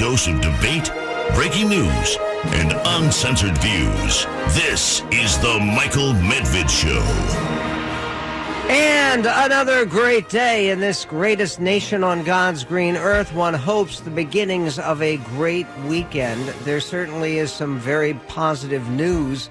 dose of debate, breaking news, and uncensored views. This is the Michael Medved Show. And another great day in this greatest nation on God's green earth. One hopes the beginnings of a great weekend. There certainly is some very positive news.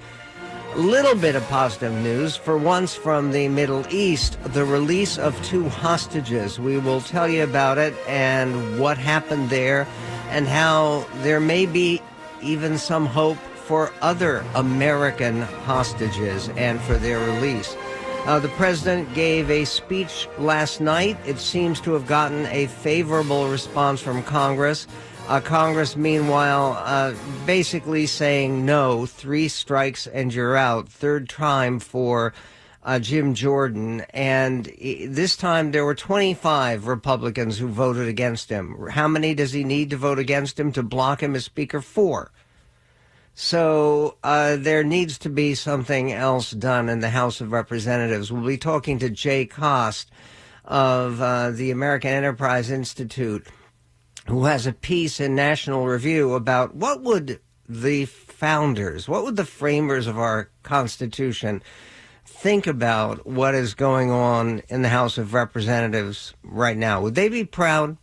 Little bit of positive news for once from the Middle East the release of two hostages. We will tell you about it and what happened there and how there may be even some hope for other American hostages and for their release. Uh, the president gave a speech last night. It seems to have gotten a favorable response from Congress. Uh, Congress, meanwhile, uh, basically saying no, three strikes and you're out. Third time for uh, Jim Jordan. And this time there were 25 Republicans who voted against him. How many does he need to vote against him to block him as Speaker? Four. So uh, there needs to be something else done in the House of Representatives. We'll be talking to Jay Cost of uh, the American Enterprise Institute, who has a piece in National Review about what would the founders, what would the framers of our Constitution think about what is going on in the House of Representatives right now? Would they be proud?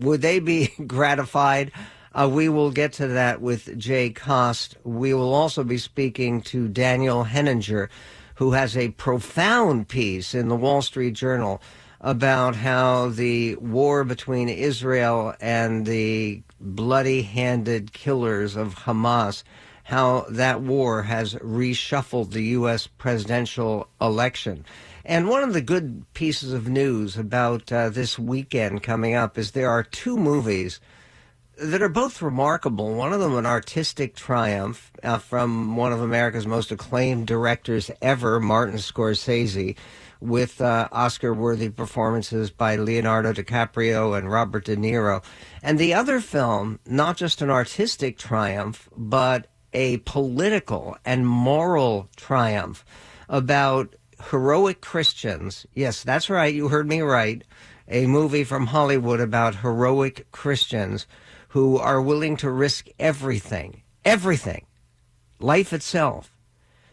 Would they be gratified? Uh, we will get to that with Jay Cost. We will also be speaking to Daniel Henninger, who has a profound piece in the Wall Street Journal about how the war between Israel and the bloody handed killers of Hamas, how that war has reshuffled the U.S. presidential election. And one of the good pieces of news about uh, this weekend coming up is there are two movies that are both remarkable. One of them an artistic triumph uh, from one of America's most acclaimed directors ever, Martin Scorsese, with uh, Oscar-worthy performances by Leonardo DiCaprio and Robert De Niro. And the other film, not just an artistic triumph, but a political and moral triumph about heroic Christians. Yes, that's right. You heard me right. A movie from Hollywood about heroic Christians who are willing to risk everything, everything, life itself,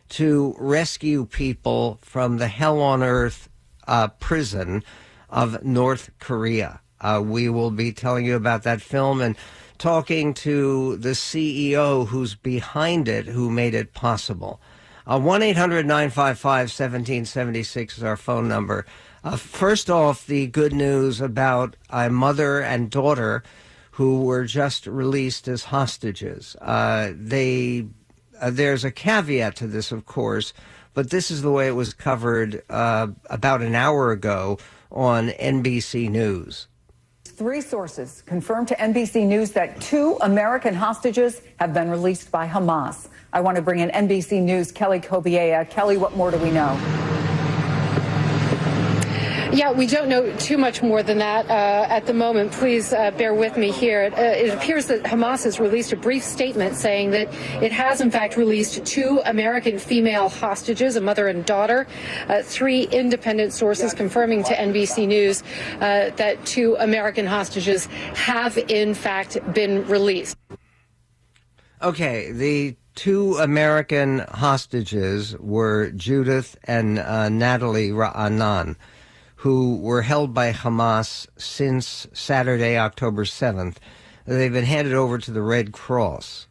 to rescue people from the hell on earth uh, prison of North Korea. Uh, we will be telling you about that film and talking to the CEO who's behind it, who made it possible. Uh, 1 800 955 1776 is our phone number. Uh, first off, the good news about a mother and daughter who were just released as hostages. Uh, they uh, there's a caveat to this, of course, but this is the way it was covered uh, about an hour ago on NBC News. Three sources confirmed to NBC News that two American hostages have been released by Hamas. I want to bring in NBC News' Kelly Cobiella. Kelly, what more do we know? Yeah, we don't know too much more than that uh, at the moment. Please uh, bear with me here. It, uh, it, appears that Hamas has released a brief statement saying that it has, in fact, released two American female hostages, a mother and daughter. Uh, three independent sources confirming to NBC News uh, that two American hostages have, in fact, been released. Okay, the two American hostages were Judith and uh, Natalie Ra'anan who were held by Hamas since Saturday, October 7th. They've been handed over to the Red Cross.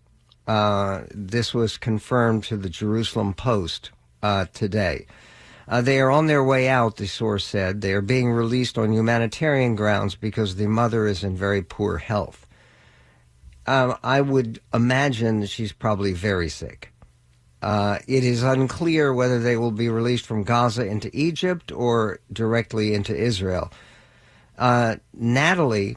Uh, this was confirmed to the Jerusalem Post uh, today. Uh, they are on their way out, the source said. They are being released on humanitarian grounds because the mother is in very poor health. Um, I would imagine she's probably very sick. Uh, it is unclear whether they will be released from Gaza into Egypt or directly into Israel. Uh, Natalie,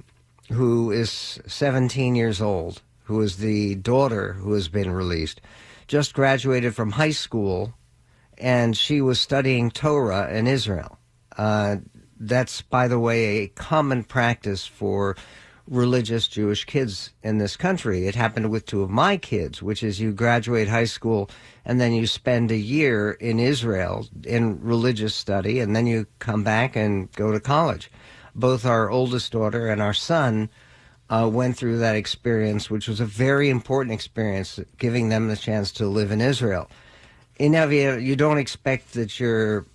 who is 17 years old, who is the daughter who has been released, just graduated from high school and she was studying Torah in Israel. Uh, that's, by the way, a common practice for religious Jewish kids in this country. It happened with two of my kids, which is you graduate high school and then you spend a year in Israel in religious study, and then you come back and go to college. Both our oldest daughter and our son uh, went through that experience, which was a very important experience, giving them the chance to live in Israel. In Evia, you don't expect that your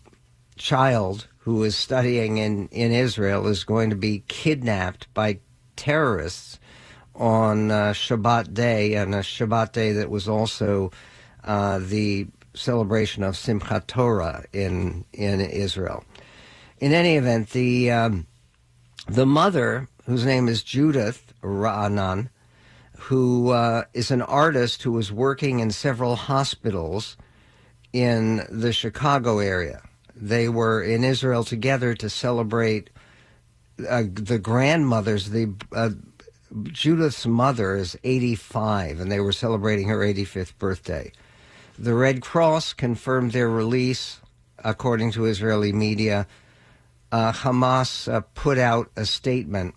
child who is studying in, in Israel is going to be kidnapped by terrorists on uh, Shabbat day, and a Shabbat day that was also uh, the celebration of Simchat Torah in in Israel. In any event, the um, the mother, whose name is Judith Ra'anan, who uh, is an artist who was working in several hospitals in the Chicago area. They were in Israel together to celebrate uh, the grandmothers, the uh, Judith's mother is 85, and they were celebrating her 85th birthday. The Red Cross confirmed their release, according to Israeli media. Uh, Hamas uh, put out a statement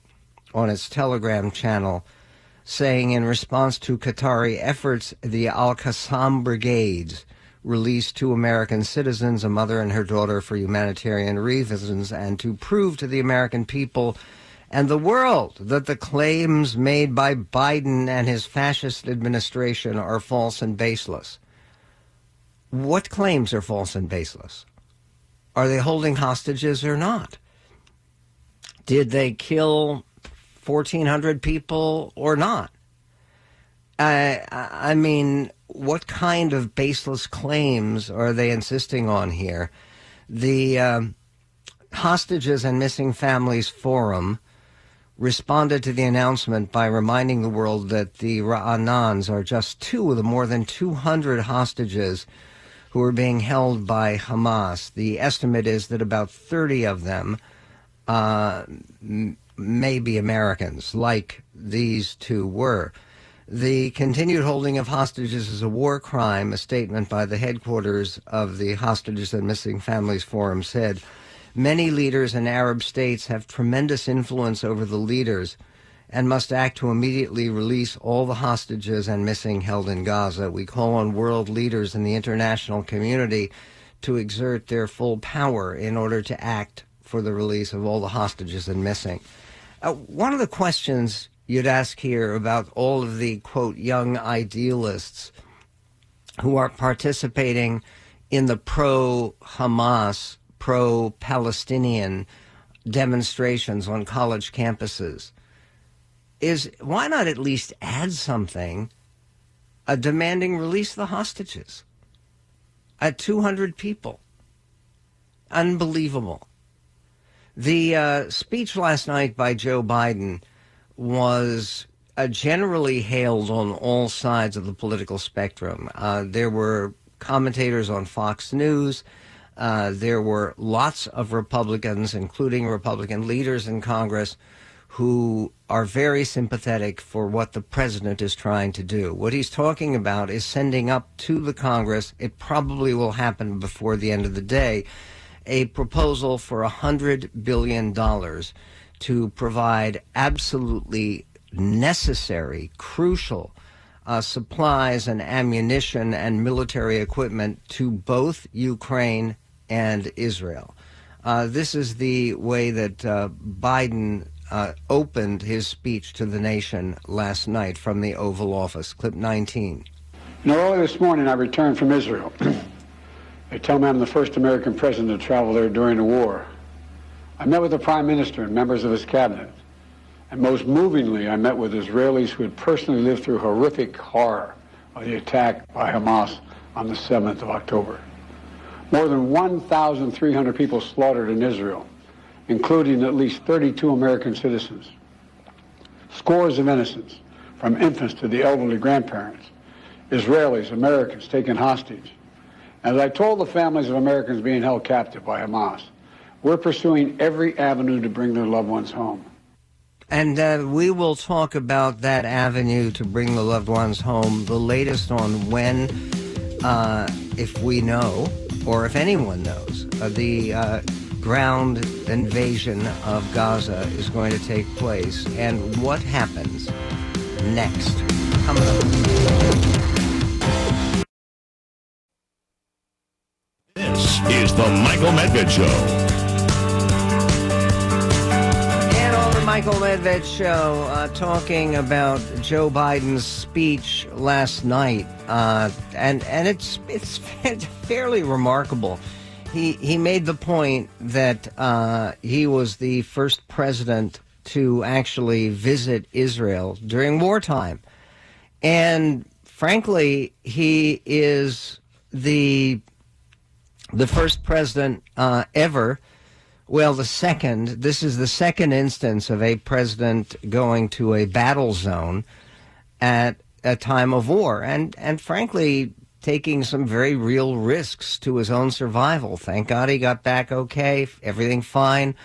on its Telegram channel saying, in response to Qatari efforts, the Al Qassam Brigades released two American citizens, a mother and her daughter, for humanitarian reasons, and to prove to the American people and the world that the claims made by Biden and his fascist administration are false and baseless. What claims are false and baseless? Are they holding hostages or not? Did they kill 1,400 people or not? I, I mean, what kind of baseless claims are they insisting on here? The um, Hostages and Missing Families Forum responded to the announcement by reminding the world that the Ra'anans are just two of the more than 200 hostages who are being held by Hamas. The estimate is that about 30 of them uh, m- may be Americans, like these two were. The continued holding of hostages is a war crime, a statement by the headquarters of the Hostages and Missing Families Forum said. Many leaders in Arab states have tremendous influence over the leaders and must act to immediately release all the hostages and missing held in Gaza. We call on world leaders in the international community to exert their full power in order to act for the release of all the hostages and missing. Uh, one of the questions you'd ask here about all of the quote young idealists who are participating in the pro Hamas pro Palestinian demonstrations on college campuses is why not at least add something a demanding release the hostages at 200 people? Unbelievable. The uh, speech last night by Joe Biden was uh, generally hailed on all sides of the political spectrum. Uh, there were commentators on Fox News uh, there were lots of Republicans, including Republican leaders in Congress, who are very sympathetic for what the president is trying to do. What he's talking about is sending up to the Congress, it probably will happen before the end of the day, a proposal for $100 billion to provide absolutely necessary, crucial uh, supplies and ammunition and military equipment to both Ukraine and Israel. Uh, this is the way that uh, Biden uh, opened his speech to the nation last night from the Oval Office. Clip 19. You know, early this morning I returned from Israel. they tell me I'm the first American president to travel there during the war. I met with the prime minister and members of his cabinet. And most movingly, I met with Israelis who had personally lived through horrific horror of the attack by Hamas on the 7th of October. More than 1,300 people slaughtered in Israel, including at least 32 American citizens. Scores of innocents, from infants to the elderly grandparents. Israelis, Americans taken hostage. As I told the families of Americans being held captive by Hamas, we're pursuing every avenue to bring their loved ones home. And uh, we will talk about that avenue to bring the loved ones home, the latest on when, uh, if we know, or if anyone knows, uh, the uh, ground invasion of Gaza is going to take place and what happens next. Coming up. This is the Michael Medved Show. Michael Medved show uh, talking about Joe Biden's speech last night, uh, and and it's it's fairly remarkable. He he made the point that uh, he was the first president to actually visit Israel during wartime, and frankly, he is the the first president uh, ever well, the second, this is the second instance of a president going to a battle zone at a time of war and, and frankly, taking some very real risks to his own survival. Thank God he got back okay, everything fine.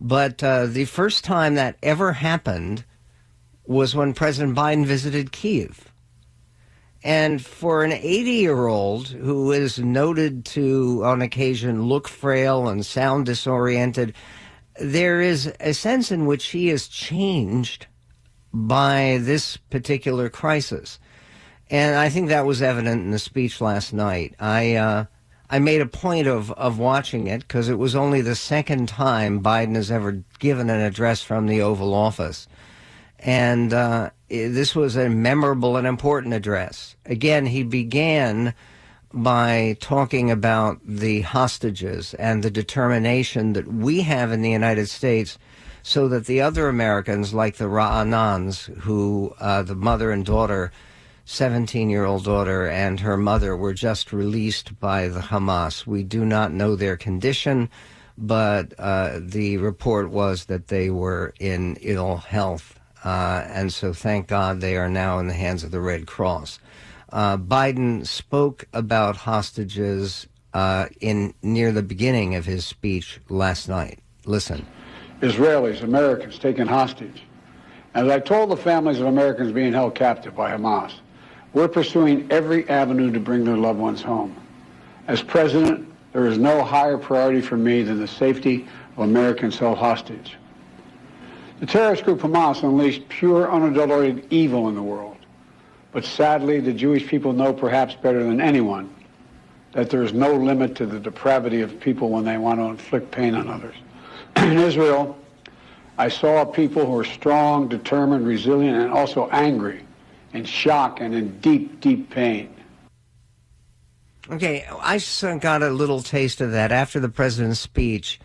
But uh, the first time that ever happened was when President Biden visited Kiev. And for an 80 year old who is noted to, on occasion, look frail and sound disoriented, there is a sense in which he is changed by this particular crisis. And I think that was evident in the speech last night. I, uh, I made a point of, of watching it because it was only the second time Biden has ever given an address from the Oval Office. And uh, this was a memorable and important address. Again, he began by talking about the hostages and the determination that we have in the United States so that the other Americans, like the Ra'anans, who uh, the mother and daughter, 17 year old daughter, and her mother were just released by the Hamas. We do not know their condition, but uh, the report was that they were in ill health uh, and so thank God they are now in the hands of the Red Cross. Uh, Biden spoke about hostages uh, in near the beginning of his speech last night. Listen. Israelis, Americans taken hostage. As I told the families of Americans being held captive by Hamas, we're pursuing every avenue to bring their loved ones home. As president, there is no higher priority for me than the safety of Americans held hostage. The terrorist group Hamas unleashed pure, unadulterated evil in the world. But sadly, the Jewish people know perhaps better than anyone that there is no limit to the depravity of people when they want to inflict pain on others. in Israel, I saw people who were strong, determined, resilient, and also angry, in shock and in deep, deep pain. Okay, I got a little taste of that after the president's speech.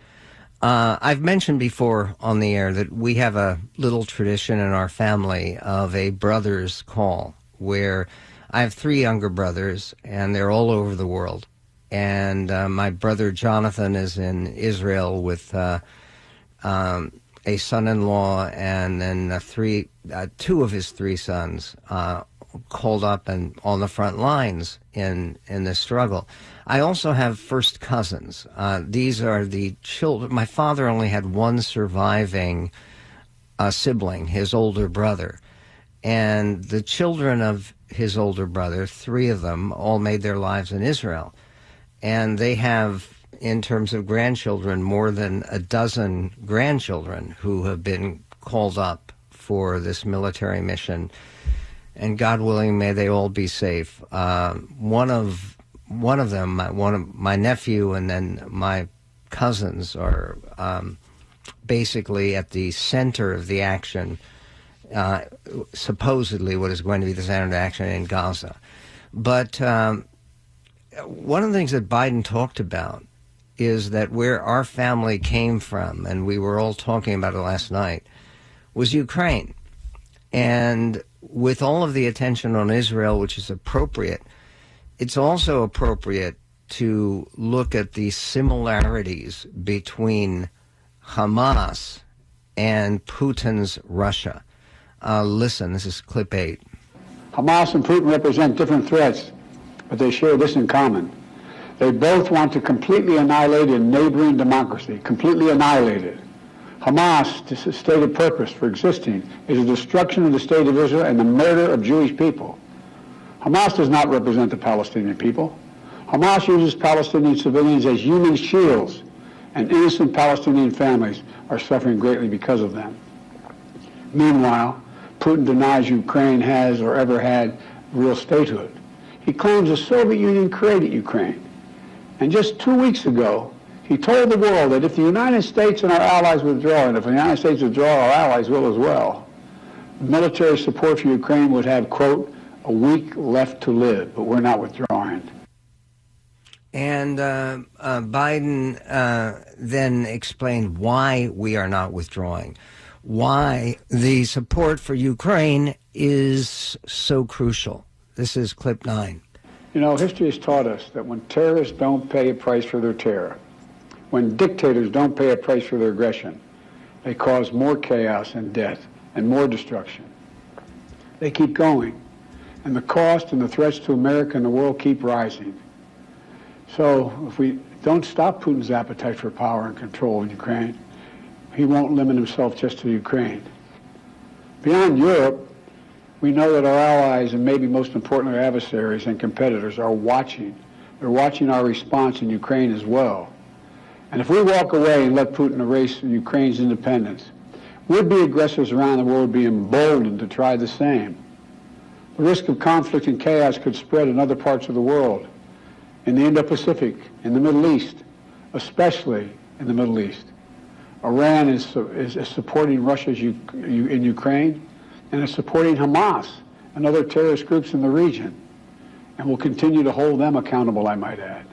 Uh, I've mentioned before on the air that we have a little tradition in our family of a brother's call where I have three younger brothers and they're all over the world. And uh, my brother Jonathan is in Israel with uh, um, a son-in-law and then three, uh, two of his three sons uh, called up and on the front lines in in this struggle. I also have first cousins. Uh, these are the children. My father only had one surviving uh, sibling, his older brother, and the children of his older brother, three of them, all made their lives in Israel, and they have. In terms of grandchildren, more than a dozen grandchildren who have been called up for this military mission and God willing, may they all be safe. Uh, one of one of them, my, one of my nephew, and then my cousins are um, basically at the center of the action. Uh, supposedly, what is going to be the center of action in Gaza, but um, one of the things that Biden talked about is that where our family came from, and we were all talking about it last night, was Ukraine. And with all of the attention on Israel, which is appropriate, it's also appropriate to look at the similarities between Hamas and Putin's Russia. Uh, listen, this is clip eight. Hamas and Putin represent different threats, but they share this in common. They both want to completely annihilate a neighboring democracy, completely annihilate it. Hamas' stated purpose for existing is the destruction of the state of Israel and the murder of Jewish people. Hamas does not represent the Palestinian people. Hamas uses Palestinian civilians as human shields, and innocent Palestinian families are suffering greatly because of them. Meanwhile, Putin denies Ukraine has or ever had real statehood. He claims the Soviet Union created Ukraine. And just two weeks ago, He told the world that if the United States and our allies withdraw, and if the United States withdraw, our allies will as well, military support for Ukraine would have, quote, a week left to live, but we're not withdrawing. And uh, uh, Biden uh, then explained why we are not withdrawing, why the support for Ukraine is so crucial. This is clip nine. You know, history has taught us that when terrorists don't pay a price for their terror, when dictators don't pay a price for their aggression, they cause more chaos and death and more destruction. They keep going. And the cost and the threats to America and the world keep rising. So if we don't stop Putin's appetite for power and control in Ukraine, he won't limit himself just to Ukraine. Beyond Europe, we know that our allies and maybe most importantly our adversaries and competitors are watching. They're watching our response in Ukraine as well. And if we walk away and let Putin erase Ukraine's independence, would-be aggressors around the world be emboldened to try the same. The risk of conflict and chaos could spread in other parts of the world, in the Indo-Pacific, in the Middle East, especially in the Middle East. Iran is, is, is supporting Russia in Ukraine and is supporting Hamas and other terrorist groups in the region and will continue to hold them accountable, I might add.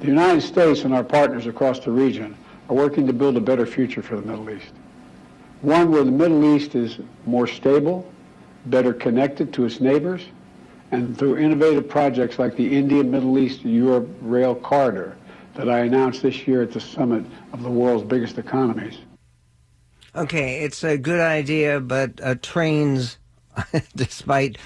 The United States and our partners across the region are working to build a better future for the Middle East. One where the Middle East is more stable, better connected to its neighbors, and through innovative projects like the India-Middle East-Europe Rail Corridor that I announced this year at the summit of the world's biggest economies. Okay, it's a good idea, but uh, trains, despite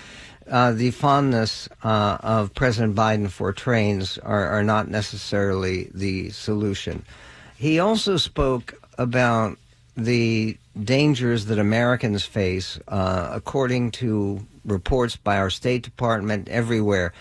uh, the fondness uh, of President Biden for trains, are, are not necessarily the solution. He also spoke about the dangers that Americans face, uh, according to reports by our State Department everywhere,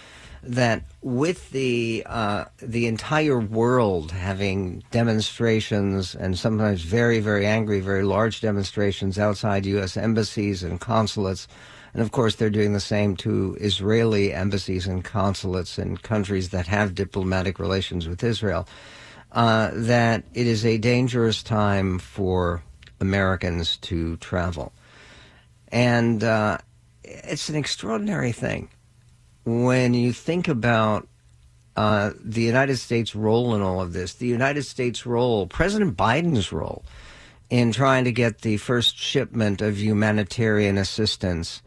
that with the uh, the entire world having demonstrations and sometimes very very angry, very large demonstrations outside U.S. embassies and consulates, and of course they're doing the same to Israeli embassies and consulates in countries that have diplomatic relations with Israel. Uh, that it is a dangerous time for Americans to travel. And uh, it's an extraordinary thing when you think about uh, the United States' role in all of this, the United States' role, President Biden's role in trying to get the first shipment of humanitarian assistance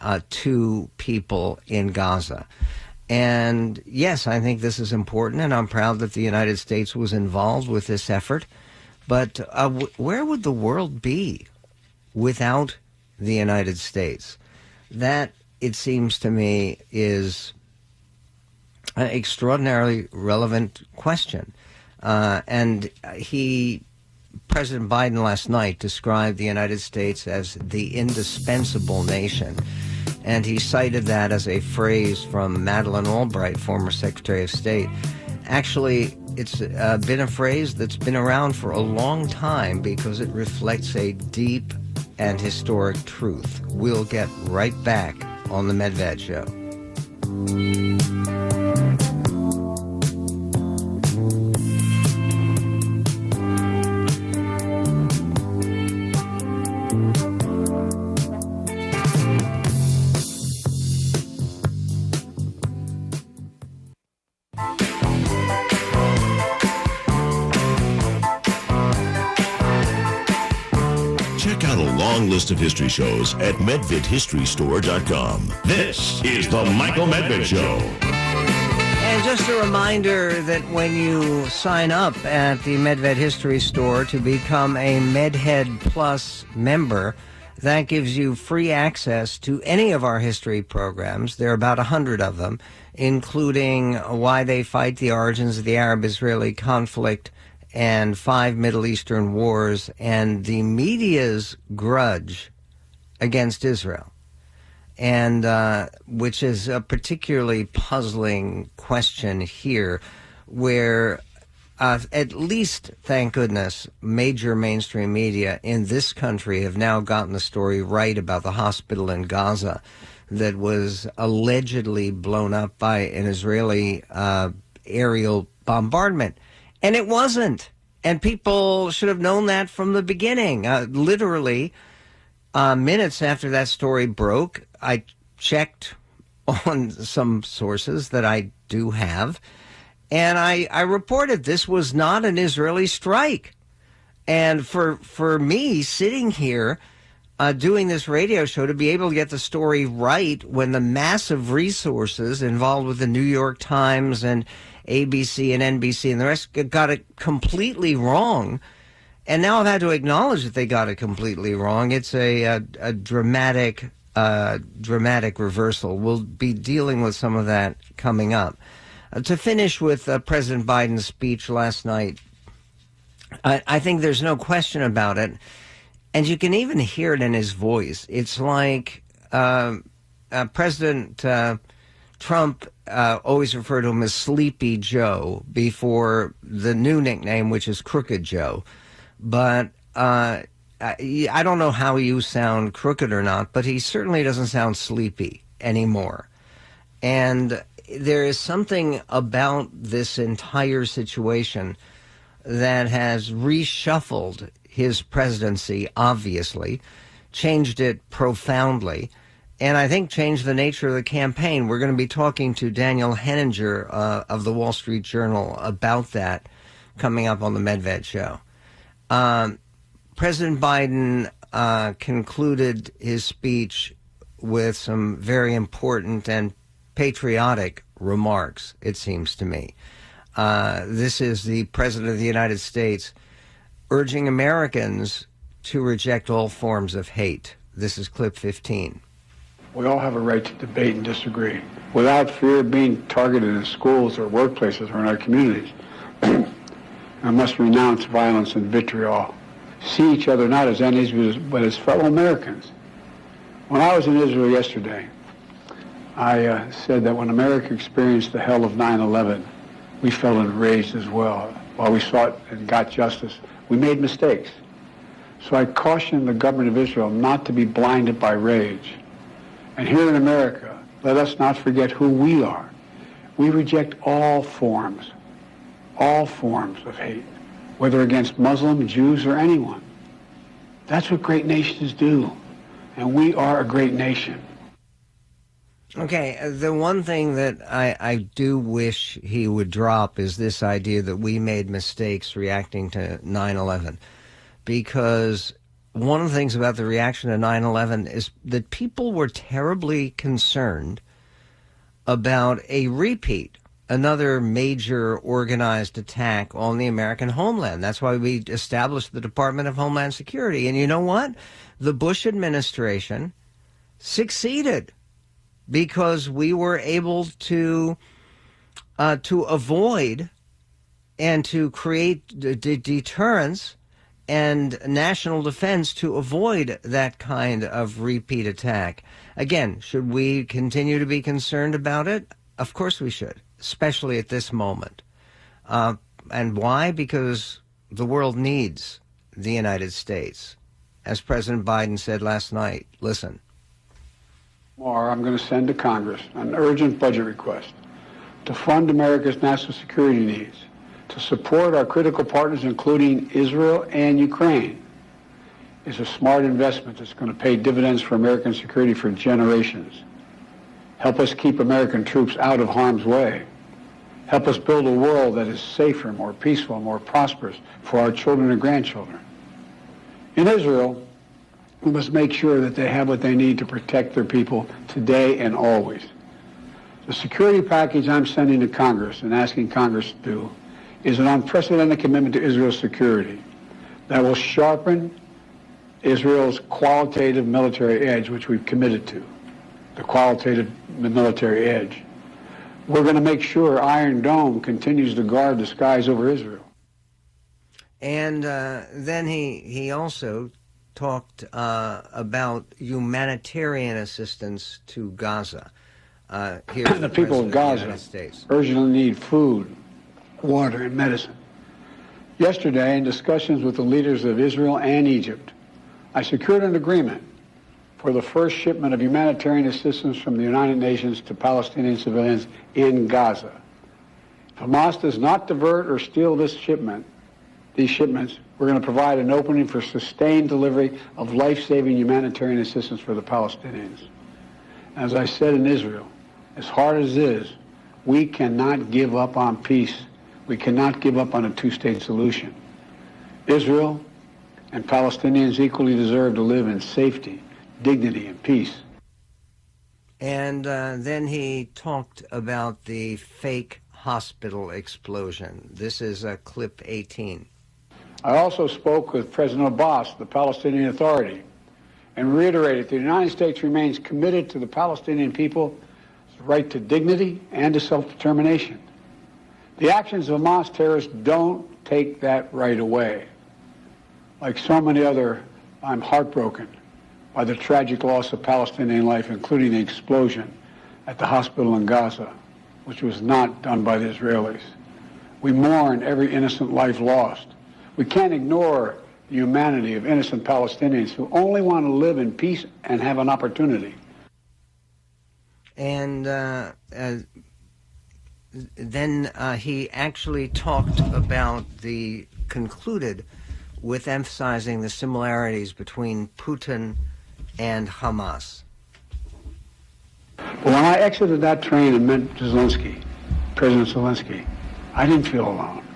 uh, to people in Gaza. And yes, I think this is important, and I'm proud that the United States was involved with this effort. But uh, w- where would the world be without the United States? That, it seems to me, is an extraordinarily relevant question. Uh, and he, President Biden last night described the United States as the indispensable nation. And he cited that as a phrase from Madeleine Albright, former Secretary of State. Actually, it's uh, been a phrase that's been around for a long time because it reflects a deep and historic truth. We'll get right back on The Medved Show. History shows at medvedhistorystore.com. This is the Michael Medved Show. And just a reminder that when you sign up at the Medved History Store to become a MedHead Plus member, that gives you free access to any of our history programs. There are about a hundred of them, including Why They Fight, the Origins of the Arab-Israeli Conflict, and five Middle Eastern wars and the media's grudge against Israel. And uh, which is a particularly puzzling question here, where uh, at least, thank goodness, major mainstream media in this country have now gotten the story right about the hospital in Gaza that was allegedly blown up by an Israeli uh, aerial bombardment. And it wasn't. And people should have known that from the beginning. Uh, literally, uh, minutes after that story broke, I checked on some sources that I do have, and I, I reported this was not an Israeli strike. And for for me sitting here uh, doing this radio show to be able to get the story right when the massive resources involved with the New York Times and ABC and NBC and the rest got it completely wrong. And now I've had to acknowledge that they got it completely wrong. It's a, a, a dramatic, uh, dramatic reversal. We'll be dealing with some of that coming up. Uh, to finish with uh, President Biden's speech last night, I, I think there's no question about it and you can even hear it in his voice. It's like uh, uh, President uh, Trump uh, always referred to him as Sleepy Joe before the new nickname, which is Crooked Joe. But uh, I don't know how you sound crooked or not, but he certainly doesn't sound sleepy anymore. And there is something about this entire situation that has reshuffled his presidency, obviously, changed it profoundly, and I think changed the nature of the campaign. We're going to be talking to Daniel Henninger uh, of the Wall Street Journal about that coming up on the Medved show. Um, President Biden uh, concluded his speech with some very important and patriotic remarks, it seems to me. Uh, this is the President of the United States urging Americans to reject all forms of hate. This is clip 15. We all have a right to debate and disagree without fear of being targeted in schools or workplaces or in our communities. I must renounce violence and vitriol. See each other not as enemies but as fellow Americans. When I was in Israel yesterday, I uh, said that when America experienced the hell of 9 11, we felt enraged as well while we sought and got justice we made mistakes. So I cautioned the government of Israel not to be blinded by rage. And here in America, let us not forget who we are. We reject all forms, all forms of hate, whether against Muslim, Jews, or anyone. That's what great nations do. And we are a great nation. Okay, uh, the one thing that I, I do wish he would drop is this idea that we made mistakes reacting to 9 11. Because one of the things about the reaction to 9 11 is that people were terribly concerned about a repeat, another major organized attack on the American homeland. That's why we established the Department of Homeland Security. And you know what? The Bush administration succeeded because we were able to uh, to avoid and to create d- deterrence and national defense to avoid that kind of repeat attack. Again, should we continue to be concerned about it? Of course we should, especially at this moment. Uh, and why? Because the world needs the United States. As President Biden said last night, listen, Tomorrow, I'm going to send to Congress an urgent budget request to fund America's national security needs, to support our critical partners, including Israel and Ukraine, is a smart investment that's going to pay dividends for American security for generations. Help us keep American troops out of harm's way. Help us build a world that is safer, more peaceful, more prosperous for our children and grandchildren. In Israel, we must make sure that they have what they need to protect their people today and always. The security package I'm sending to Congress and asking Congress to do is an unprecedented commitment to Israel's security that will sharpen Israel's qualitative military edge, which we've committed to, the qualitative military edge. We're going to make sure Iron Dome continues to guard the skies over Israel. And uh, then he, he also talked uh, about humanitarian assistance to Gaza. Uh, the, the people of Gaza of urgently need food, water, and medicine. Yesterday, in discussions with the leaders of Israel and Egypt, I secured an agreement for the first shipment of humanitarian assistance from the United Nations to Palestinian civilians in Gaza. If Hamas does not divert or steal this shipment, these shipments, we're going to provide an opening for sustained delivery of life-saving humanitarian assistance for the Palestinians. As I said in Israel, as hard as it is, we cannot give up on peace. We cannot give up on a two-state solution. Israel and Palestinians equally deserve to live in safety, dignity, and peace. And uh, then he talked about the fake hospital explosion. This is uh, clip 18. I also spoke with President Abbas, the Palestinian Authority, and reiterated the United States remains committed to the Palestinian people's right to dignity and to self-determination. The actions of Hamas terrorists don't take that right away. Like so many other, I'm heartbroken by the tragic loss of Palestinian life, including the explosion at the hospital in Gaza, which was not done by the Israelis. We mourn every innocent life lost. We can't ignore the humanity of innocent Palestinians who only want to live in peace and have an opportunity. And uh, uh, then uh, he actually talked about the concluded with emphasizing the similarities between Putin and Hamas. But when I exited that train and met Zelensky, President Zelensky, I didn't feel alone.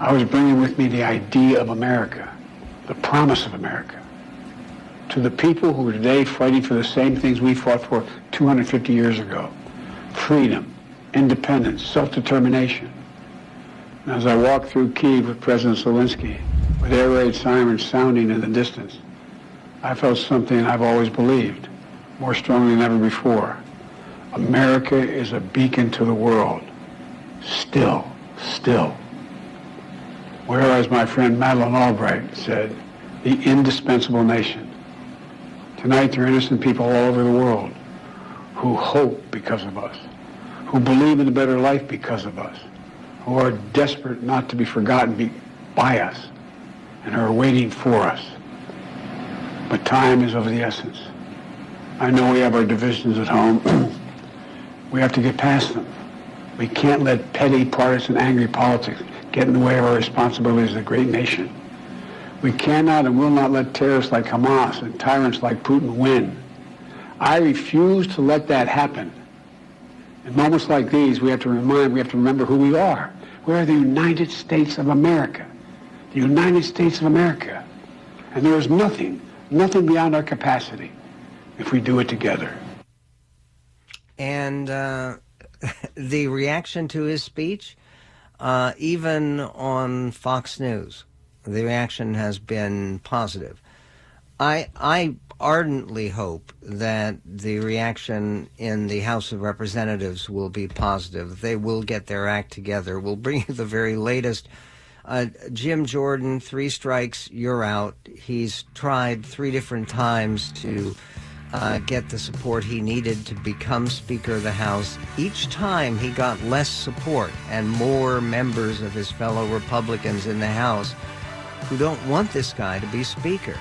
I was bringing with me the idea of America, the promise of America, to the people who are today fighting for the same things we fought for 250 years ago. Freedom, independence, self-determination. As I walked through Kiev with President Zelensky, with air raid sirens sounding in the distance, I felt something I've always believed, more strongly than ever before. America is a beacon to the world. Still, still. Whereas my friend Madeleine Albright said, the indispensable nation. Tonight there are innocent people all over the world who hope because of us, who believe in a better life because of us, who are desperate not to be forgotten by us, and are waiting for us. But time is of the essence. I know we have our divisions at home. we have to get past them. We can't let petty, partisan, angry politics get in the way of our responsibilities as a great nation. We cannot and will not let terrorists like Hamas and tyrants like Putin win. I refuse to let that happen. In moments like these, we have to remind, we have to remember who we are. We are the United States of America. The United States of America. And there is nothing nothing beyond our capacity if we do it together. And uh, the reaction to his speech, uh, even on Fox News, the reaction has been positive. I, I ardently hope that the reaction in the House of Representatives will be positive. They will get their act together. We'll bring you the very latest uh, Jim Jordan, three strikes, you're out. He's tried three different times to uh, get the support he needed to become Speaker of the House. Each time he got less support and more members of his fellow Republicans in the House who don't want this guy to be Speaker.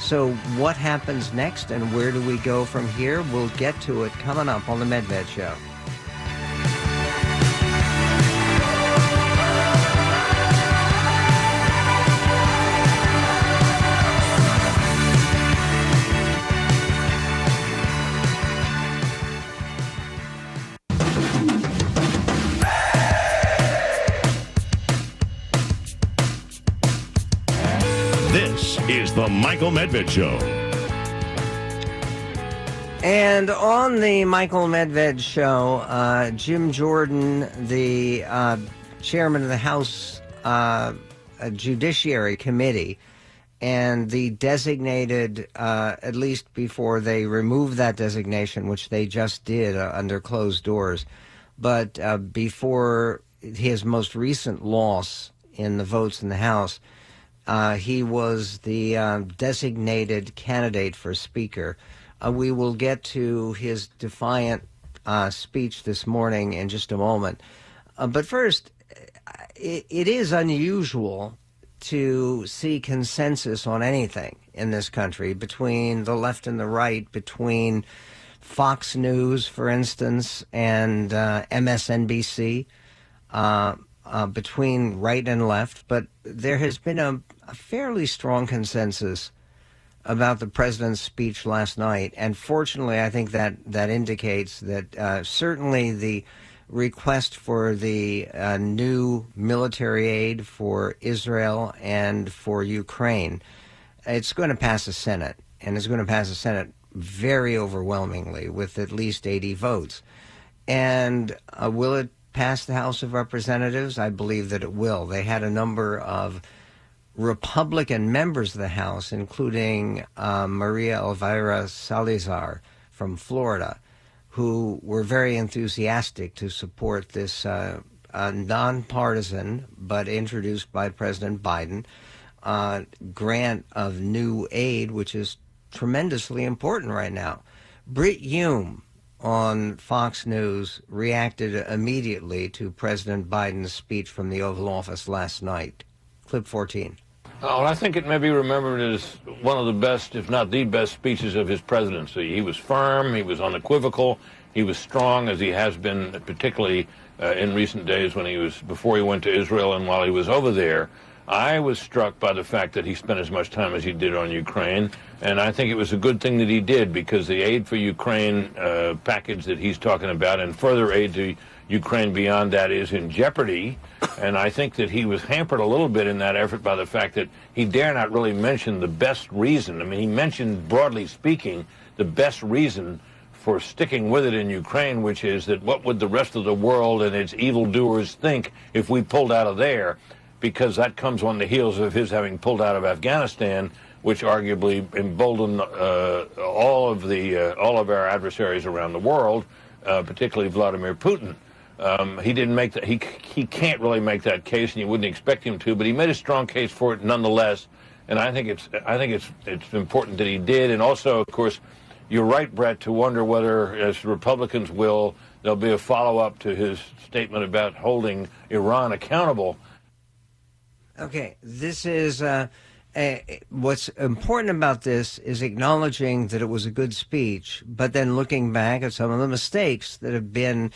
So, what happens next and where do we go from here? We'll get to it coming up on The Medved Show. Michael Medved Show. And on the Michael Medved show, uh, Jim Jordan, the uh, chairman of the House uh, Judiciary Committee, and the designated, uh, at least before they removed that designation, which they just did uh, under closed doors, but uh, before his most recent loss in the votes in the House, uh, he was the uh, designated candidate for Speaker. Uh, we will get to his defiant uh, speech this morning in just a moment. Uh, but first, it, it is unusual to see consensus on anything in this country between the left and the right, between Fox News, for instance, and MSNBC. Uh, between right and left, but there has been a, a fairly strong consensus about the president's speech last night, and fortunately, I think that that indicates that uh, certainly the request for the uh, new military aid for Israel and for Ukraine, it's going to pass the Senate, and it's going to pass the Senate very overwhelmingly with at least 80 votes. And uh, will it pass the House of Representatives? I believe that it will. They had a number of Republican members of the House, including uh, Maria Elvira Salazar from Florida, who were very enthusiastic to support this uh, uh, nonpartisan but introduced by President Biden uh, grant of new aid, which is tremendously important right now. Brit Hume on Fox News reacted immediately to President Biden's speech from the Oval Office last night. Clip 14. Oh, I think it may be remembered as one of the best, if not the best, speeches of his presidency. He was firm, he was unequivocal, he was strong, as he has been, particularly uh, in recent days when he was before he went to Israel and while he was over there. I was struck by the fact that he spent as much time as he did on Ukraine, and I think it was a good thing that he did because the aid for Ukraine uh, package that he's talking about and further aid to Ukraine beyond that is in jeopardy. And I think that he was hampered a little bit in that effort by the fact that he dare not really mention the best reason. I mean, he mentioned, broadly speaking, the best reason for sticking with it in Ukraine, which is that what would the rest of the world and its evildoers think if we pulled out of there? Because that comes on the heels of his having pulled out of Afghanistan, which arguably emboldened uh, all of the uh, all of our adversaries around the world, uh, particularly Vladimir Putin. Um, he didn't make that. He he can't really make that case, and you wouldn't expect him to. But he made a strong case for it nonetheless. And I think it's I think it's it's important that he did. And also, of course, you're right, Bret, to wonder whether, as Republicans will, there'll be a follow up to his statement about holding Iran accountable. Okay, this is. Uh, what's important about this is acknowledging that it was a good speech, but then looking back at some of the mistakes that have been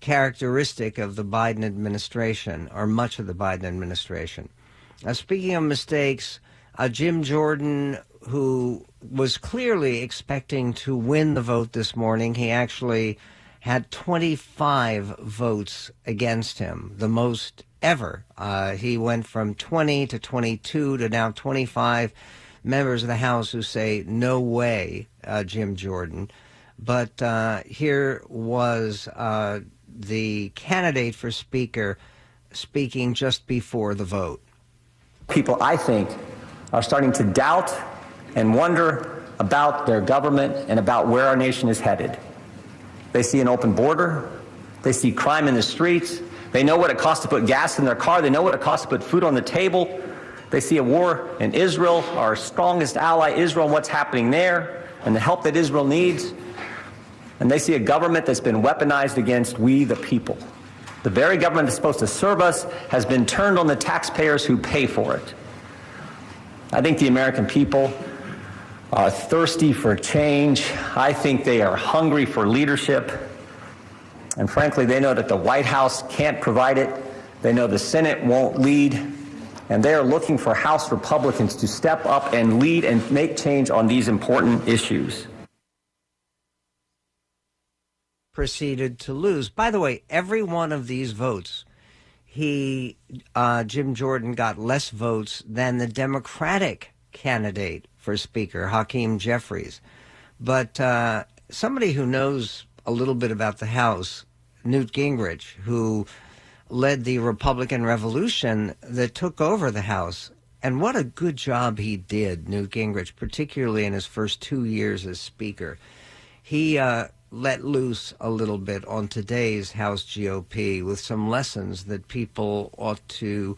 characteristic of the Biden administration, or much of the Biden administration. Now, speaking of mistakes, uh, Jim Jordan, who was clearly expecting to win the vote this morning, he actually had 25 votes against him, the most ever. Uh, he went from 20 to 22 to now 25 members of the House who say, no way, uh, Jim Jordan. But uh, here was uh, the candidate for Speaker speaking just before the vote. People, I think, are starting to doubt and wonder about their government and about where our nation is headed. They see an open border, they see crime in the streets, they know what it costs to put gas in their car, they know what it costs to put food on the table. They see a war in Israel, our strongest ally, Israel, and what's happening there, and the help that Israel needs and they see a government that's been weaponized against we, the people. The very government that's supposed to serve us has been turned on the taxpayers who pay for it. I think the American people are thirsty for change. I think they are hungry for leadership. And frankly, they know that the White House can't provide it. They know the Senate won't lead. And they are looking for House Republicans to step up and lead and make change on these important issues. proceeded to lose. By the way, every one of these votes, he, uh, Jim Jordan, got less votes than the Democratic candidate for Speaker, Hakeem Jeffries. But uh, somebody who knows a little bit about the House, Newt Gingrich, who led the Republican Revolution that took over the House. And what a good job he did, Newt Gingrich, particularly in his first two years as Speaker. He uh, let loose a little bit on today's House GOP with some lessons that people ought to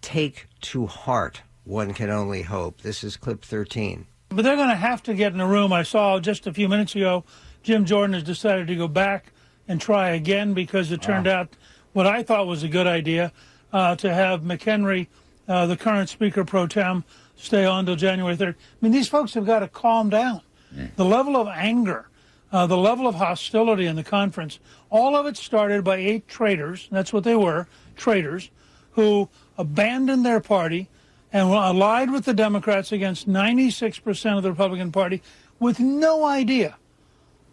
take to heart. One can only hope. This is clip 13. But they're going to have to get in a room. I saw just a few minutes ago, Jim Jordan has decided to go back and try again because it turned wow. out what I thought was a good idea uh, to have McHenry, uh, the current Speaker pro tem, stay on until January 3rd. I mean, these folks have got to calm down. The level of anger uh, the level of hostility in the conference, all of it started by eight traitors, that's what they were, traitors, who abandoned their party and allied with the Democrats against 96% of the Republican Party with no idea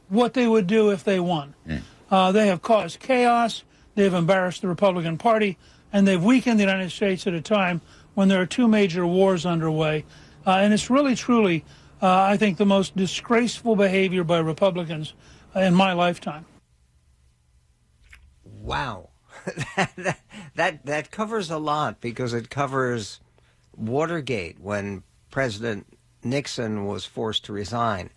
what they would do if they won. Mm. Uh, they have caused chaos, they've embarrassed the Republican Party, and they've weakened the United States at a time when there are two major wars underway. Uh, and it's really, truly, uh, I think, the most disgraceful behavior by Republicans in my lifetime. Wow. that, that, that covers a lot because it covers Watergate when President Nixon was forced to resign.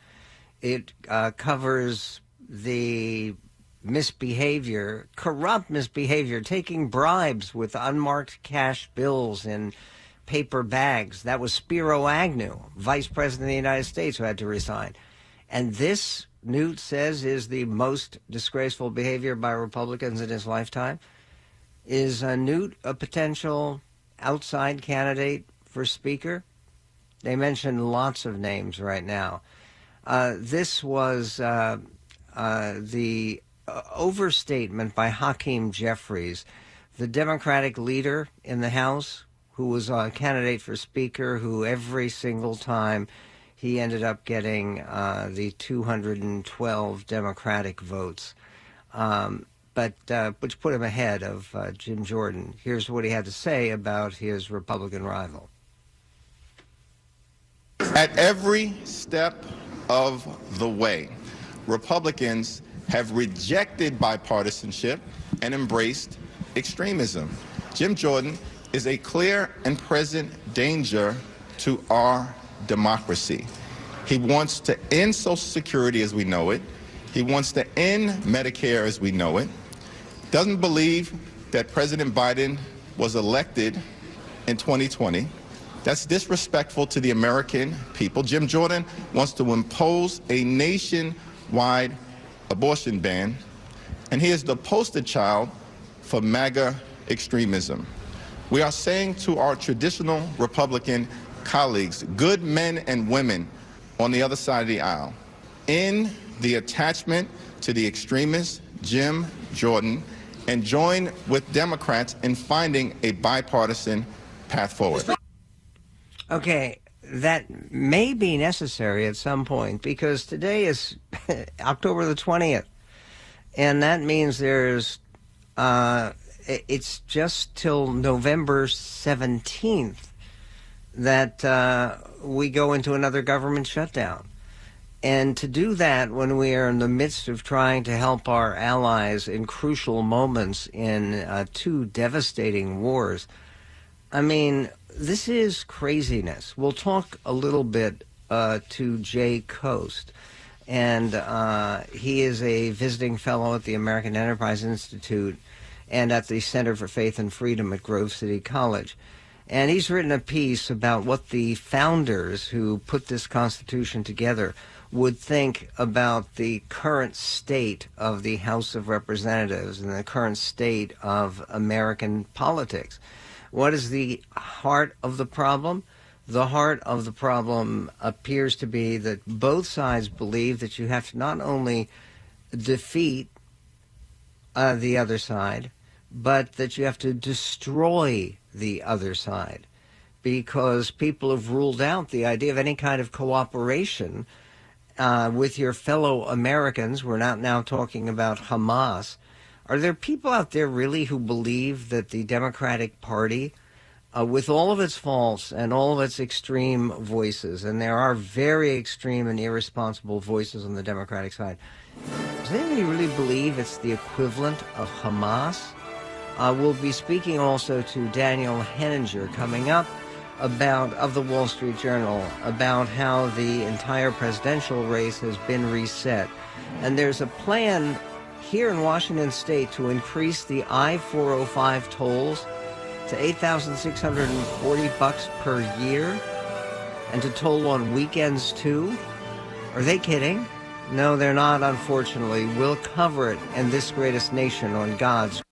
It uh, covers the misbehavior, corrupt misbehavior, taking bribes with unmarked cash bills in paper bags. That was Spiro Agnew, Vice President of the United States, who had to resign. And this, Newt says, is the most disgraceful behavior by Republicans in his lifetime. Is uh, Newt a potential outside candidate for Speaker? They mentioned lots of names right now. Uh, this was uh, uh the uh, overstatement by Hakeem Jeffries, the Democratic leader in the House, who was a candidate for Speaker, who every single time he ended up getting uh, the 212 Democratic votes, um, but uh, which put him ahead of Jim Jordan. Here's what he had to say about his Republican rival. At every step of the way, Republicans have rejected bipartisanship and embraced extremism. Jim Jordan is a clear and present danger to our democracy. He wants to end Social Security as we know it. He wants to end Medicare as we know it. Doesn't believe that President Biden was elected in 2020. That's disrespectful to the American people. Jim Jordan wants to impose a nationwide abortion ban, and he is the poster child for MAGA extremism. We are saying to our traditional Republican colleagues, good men and women on the other side of the aisle, in the attachment to the extremist Jim Jordan and join with Democrats in finding a bipartisan path forward. Okay, that may be necessary at some point because today is October the 20th. And that means there's, uh, it's just till November 17th that uh, we go into another government shutdown. And to do that when we are in the midst of trying to help our allies in crucial moments in uh, two devastating wars, I mean, this is craziness. We'll talk a little bit uh, to Jay Cost, and uh, he is a visiting fellow at the American Enterprise Institute and at the Center for Faith and Freedom at Grove City College. And he's written a piece about what the founders who put this Constitution together would think about the current state of the House of Representatives and the current state of American politics. What is the heart of the problem? The heart of the problem appears to be that both sides believe that you have to not only defeat uh, the other side, but that you have to destroy the other side because people have ruled out the idea of any kind of cooperation uh, with your fellow Americans. We're not now talking about Hamas are there people out there really who believe that the Democratic Party, uh, with all of its faults and all of its extreme voices, and there are very extreme and irresponsible voices on the Democratic side, does anybody really believe it's the equivalent of Hamas? Uh, we'll be speaking also to Daniel Henninger coming up about of the Wall Street Journal about how the entire presidential race has been reset. And there's a plan here in Washington state to increase the I-405 tolls to 8,640 bucks per year and to toll on weekends too? Are they kidding? No, they're not, unfortunately. We'll cover it in this greatest nation on God's